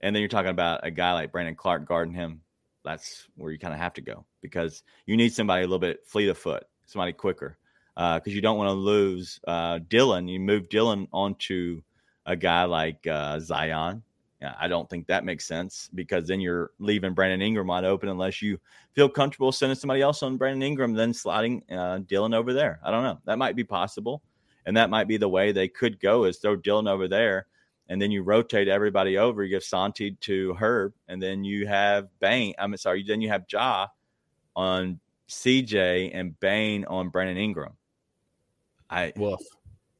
And then you're talking about a guy like Brandon Clarke guarding him. That's where you kind of have to go because you need somebody a little bit fleet of foot, somebody quicker, because you don't want to lose uh, Dylan. You move Dylan onto a guy like uh, Zion. Yeah, I don't think that makes sense because then you're leaving Brandon Ingram wide open unless you feel comfortable sending somebody else on Brandon Ingram, then sliding uh, Dylan over there. I don't know. That might be possible, and that might be the way they could go is throw Dylan over there and then you rotate everybody over. You give Santi to Herb, and then you have Bane. I'm sorry, then you have Ja on CJ and Bane on Brandon Ingram. I Woof.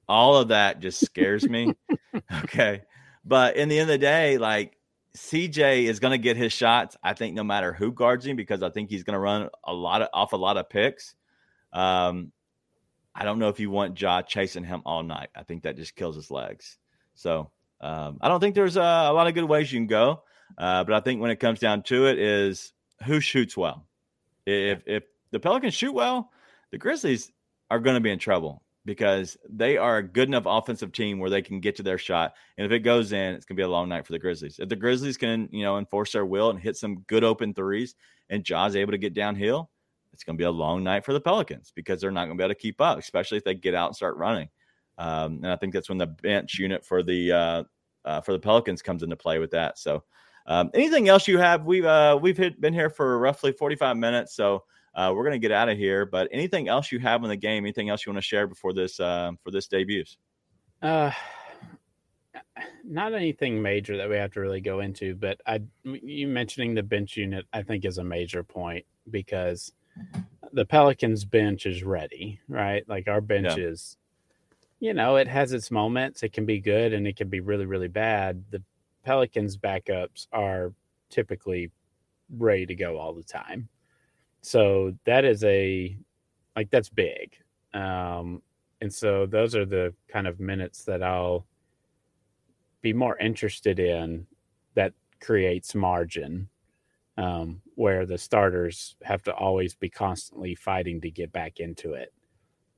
all of that just scares me. okay, but in the end of the day, like CJ is going to get his shots. I think no matter who guards him, because I think he's going to run a lot of off a lot of picks. Um, I don't know if you want Ja chasing him all night. I think that just kills his legs. So um, I don't think there's a, a, lot of good ways you can go, uh, but I think when it comes down to it, is who shoots well. If if the Pelicans shoot well, the Grizzlies are going to be in trouble because they are a good enough offensive team where they can get to their shot, and if it goes in, it's going to be a long night for the Grizzlies. If the Grizzlies can, you know, enforce their will and hit some good open threes, and Ja's able to get downhill, it's going to be a long night for the Pelicans because they're not going to be able to keep up, especially if they get out and start running. Um, and I think that's when the bench unit for the uh, uh, for the Pelicans comes into play with that. So, um, anything else you have? We've uh, we've hit, been here for roughly forty five minutes, so uh, we're gonna get out of here. But anything else you have in the game? Anything else you want to share before this uh, for this debuts? Uh, not anything major that we have to really go into, but I you mentioning the bench unit, I think is a major point because the Pelicans bench is ready, right? Like our bench Yeah. is you know, it has its moments. It can be good and it can be really, really bad. The Pelicans backups are typically ready to go all the time. So that is a like that's big. Um and so those are the kind of minutes that I'll be more interested in that creates margin um, where the starters have to always be constantly fighting to get back into it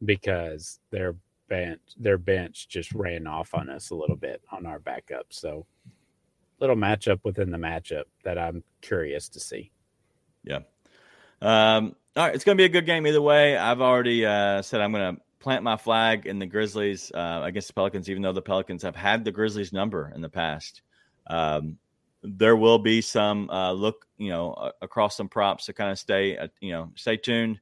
because their bench their bench just ran off on us a little bit on our backup. So little matchup within the matchup that I'm curious to see. Yeah. Um, all right, it's going to be a good game either way. I've already uh, said I'm going to plant my flag in the Grizzlies uh, against the Pelicans, even though the Pelicans have had the Grizzlies number in the past. Um, there will be some uh, look, you know, across some props to kind of stay, uh, you know, stay tuned.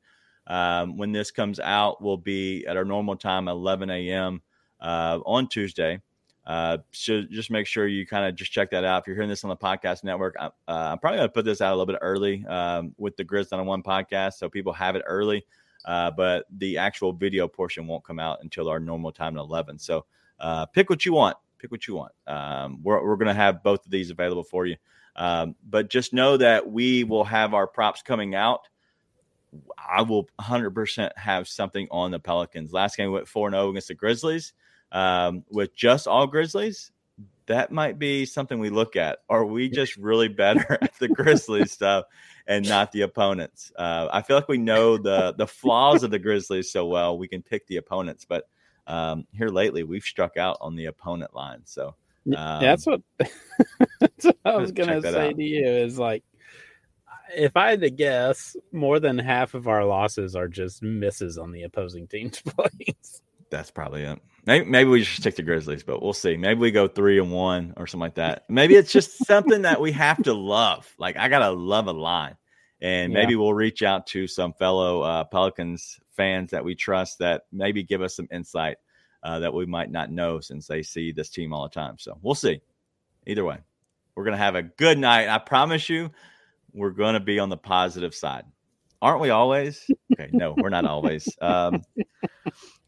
Um, when this comes out, will be at our normal time, 11 a.m. Uh, on Tuesday. Uh, so just make sure you kind of just check that out. If you're hearing this on the podcast network, I, uh, I'm probably going to put this out a little bit early um, with the Grizz on One podcast, so people have it early. Uh, but the actual video portion won't come out until our normal time at 11. So uh, pick what you want. Pick what you want. Um, we're we're going to have both of these available for you. Um, but just know that we will have our props coming out. I will 100% have something on the Pelicans. Last game we went 4 0 against the Grizzlies um, with just all Grizzlies, that might be something we look at. Are we just really better at the Grizzlies stuff and not the opponents? Uh, I feel like we know the the flaws of the Grizzlies so well we can pick the opponents, but um, here lately we've struck out on the opponent line. So um, that's what that's what I was gonna say out. to you is like if I had to guess, more than half of our losses are just misses on the opposing team's plays. That's probably it. Maybe, maybe we should stick to Grizzlies, but we'll see. Maybe we go three and one or something like that. Maybe it's just something that we have to love. Like I gotta love a line, and maybe we'll reach out to some fellow uh, Pelicans fans that we trust that maybe give us some insight uh, that we might not know since they see this team all the time. So we'll see. Either way, we're gonna have a good night. I promise you, we're gonna be on the positive side. Aren't we always? Okay, no, we're not always. Um,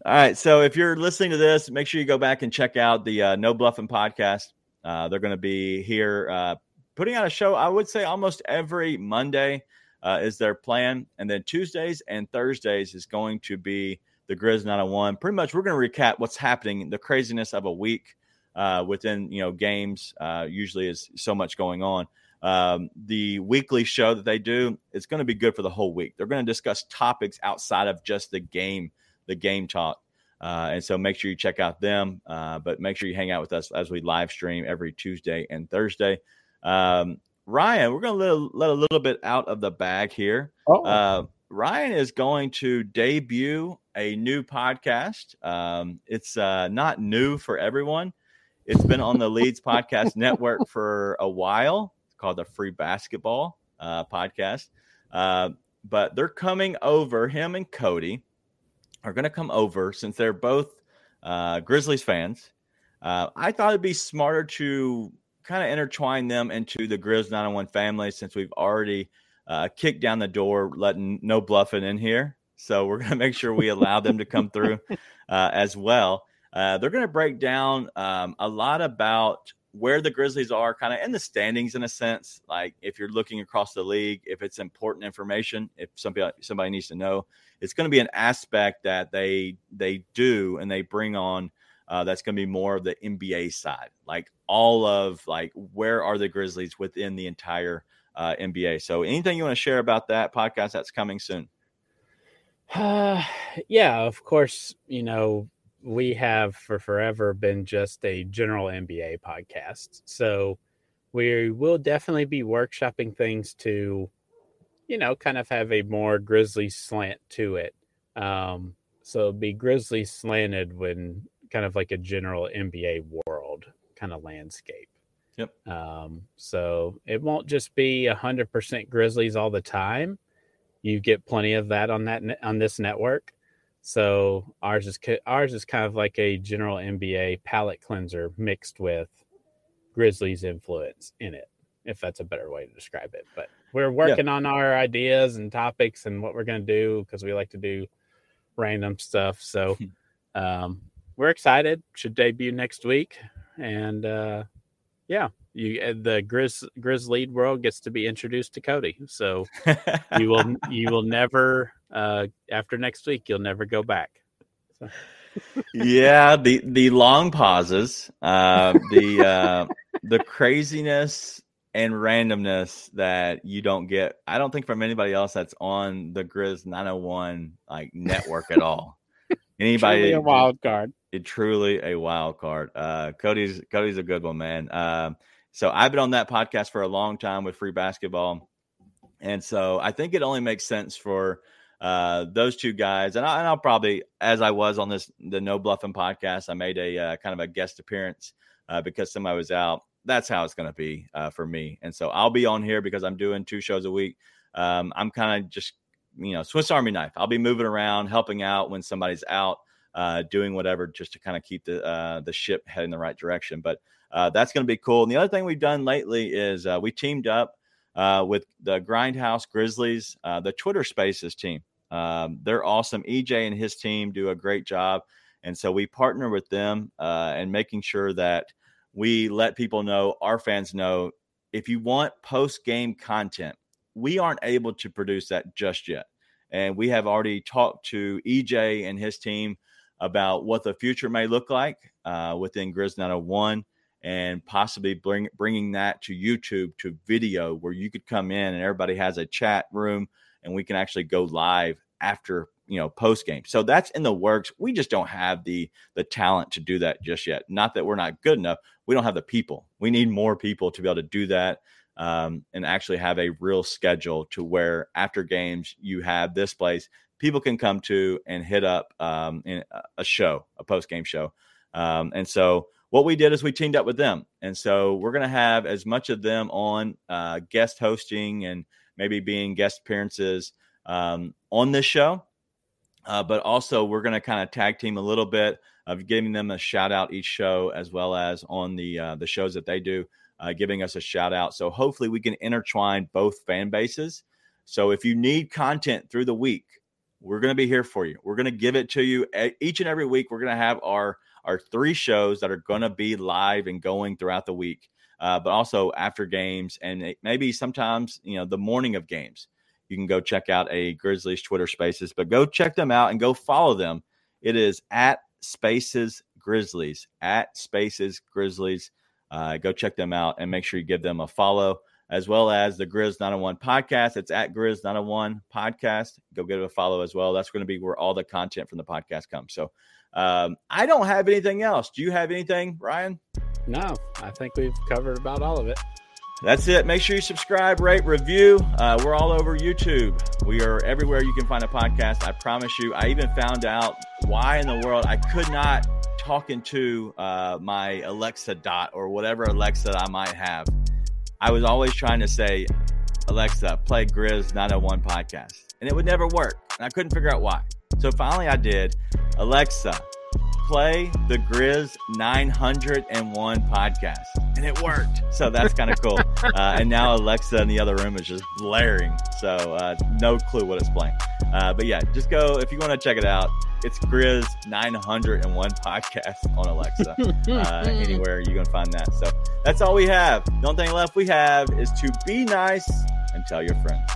all right. So if you're listening to this, make sure you go back and check out the uh, No Bluffing podcast. Uh, they're going to be here uh, putting out a show, I would say almost every Monday uh, is their plan. And then Tuesdays and Thursdays is going to be the Grizz 901. Pretty much, we're going to recap what's happening, the craziness of a week uh, within, you know, games. Uh, usually is so much going on. Um, the weekly show that they do is going to be good for the whole week. They're going to discuss topics outside of just the game the game talk. Uh, and so make sure you check out them, uh, but make sure you hang out with us as we live stream every Tuesday and Thursday. Um, Ryan, we're going to let, let, a little bit out of the bag here. Oh. Uh, Ryan is going to debut a new podcast. Um, it's uh, not new for everyone. It's been on the Leeds Podcast Network for a while. Called the Free Basketball uh, Podcast. Uh, but they're coming over, him and Cody are going to come over since they're both uh, Grizzlies fans. Uh, I thought it'd be smarter to kind of intertwine them into the Grizz 901 family since we've already uh, kicked down the door, letting no bluffing in here. So we're going to make sure we allow them to come through uh, as well. Uh, they're going to break down um, a lot about where the Grizzlies are kind of in the standings in a sense. Like if you're looking across the league, if it's important information, if somebody somebody needs to know, it's going to be an aspect that they they do and they bring on. Uh, that's going to be more of the NBA side, like all of like where are the Grizzlies within the entire uh, NBA. So anything you want to share about that podcast that's coming soon? Uh, yeah, of course. You know we have for forever been just a general NBA podcast. So we will definitely be workshopping things to, you know, kind of have a more grizzly slant to it. Um, so be grizzly slanted when kind of like a general NBA world kind of landscape. Yep. Um, so it won't just be a hundred percent Grizzlies all the time. You get plenty of that on that on this network. So ours is ours is kind of like a general NBA palate cleanser mixed with Grizzlies influence in it, if that's a better way to describe it. But we're working yeah. on our ideas and topics and what we're going to do because we like to do random stuff. So um, we're excited. Should debut next week, and uh, yeah, you uh, the Grizz Grizz lead world gets to be introduced to Cody. So you will you will never uh, after next week you'll never go back. So. yeah, the the long pauses, uh, the uh, the craziness and randomness that you don't get. I don't think from anybody else that's on the Grizz 901 like network at all. Anybody truly a wild card. It truly a wild card. Uh, Cody's Cody's a good one, man. Uh, so I've been on that podcast for a long time with free basketball, and so I think it only makes sense for uh, those two guys, and, I, will probably, as I was on this the No Bluffing podcast, I made a uh, kind of a guest appearance uh, because somebody was out. That's how it's going to be uh, for me, and so I'll be on here because I'm doing two shows a week. Um, I'm kind of just you know Swiss Army knife. I'll be moving around, helping out when somebody's out, uh, doing whatever just to kind of keep the the ship heading the right direction. But that's going to be cool. And the other thing we've done lately is we teamed up with the Grindhouse Grizzlies, the Twitter Spaces team. Um, they're awesome. EJ and his team do a great job. And so we partner with them uh, and making sure that we let people know, our fans know, if you want post game content, we aren't able to produce that just yet. And we have already talked to EJ and his team about what the future may look like uh, within Grizz 901 and possibly bring, bringing that to YouTube to video where you could come in and everybody has a chat room and we can actually go live after you know post game so that's in the works. We just don't have the the talent to do that just yet. Not that we're not good enough. We don't have the people. We need more people to be able to do that um, and actually have a real schedule to where after games you have this place people can come to and hit up um, a show a post game show. Um, and so what we did is we teamed up with them. And so we're going to have as much of them on uh, guest hosting and maybe being guest appearances um, on this show. Uh, but also, we're going to kind of tag team a little bit of giving them a shout out each show, as well as on the uh, the shows that they do, uh, giving us a shout out. So hopefully, we can intertwine both fan bases. So if you need content through the week, we're going to be here for you. We're going to give it to you each and every week. We're going to have our our three shows that are going to be live and going throughout the week uh, but also after games and maybe sometimes you know the morning of games. You can go check out a Grizzlies Twitter Spaces, but go check them out and go follow them. It is at Spaces Grizzlies at Spaces Grizzlies. Uh, go check them out and make sure you give them a follow as well as the Grizz 901 podcast. It's at Grizz 901 podcast. Go give it a follow as well. That's going to be where all the content from the podcast comes. So um, I don't have anything else. Do you have anything, Ryan? No, I think we've covered about all of it. That's it. Make sure you subscribe, rate, review. Uh, we're all over YouTube. We are everywhere you can find a podcast. I promise you. I even found out why in the world I could not talk into uh, my Alexa Dot or whatever Alexa I might have. I was always trying to say, Alexa, play Grizz 901 podcast, and it would never work. And I couldn't figure out why. So finally, I did. Alexa, play the Grizz 901 podcast. And it worked. So that's kind of cool. Uh, and now Alexa in the other room is just blaring. So uh, no clue what it's playing. Uh, but yeah, just go if you want to check it out. It's Grizz 901 podcast on Alexa. Uh, anywhere you can find that. So that's all we have. The only thing left we have is to be nice and tell your friends.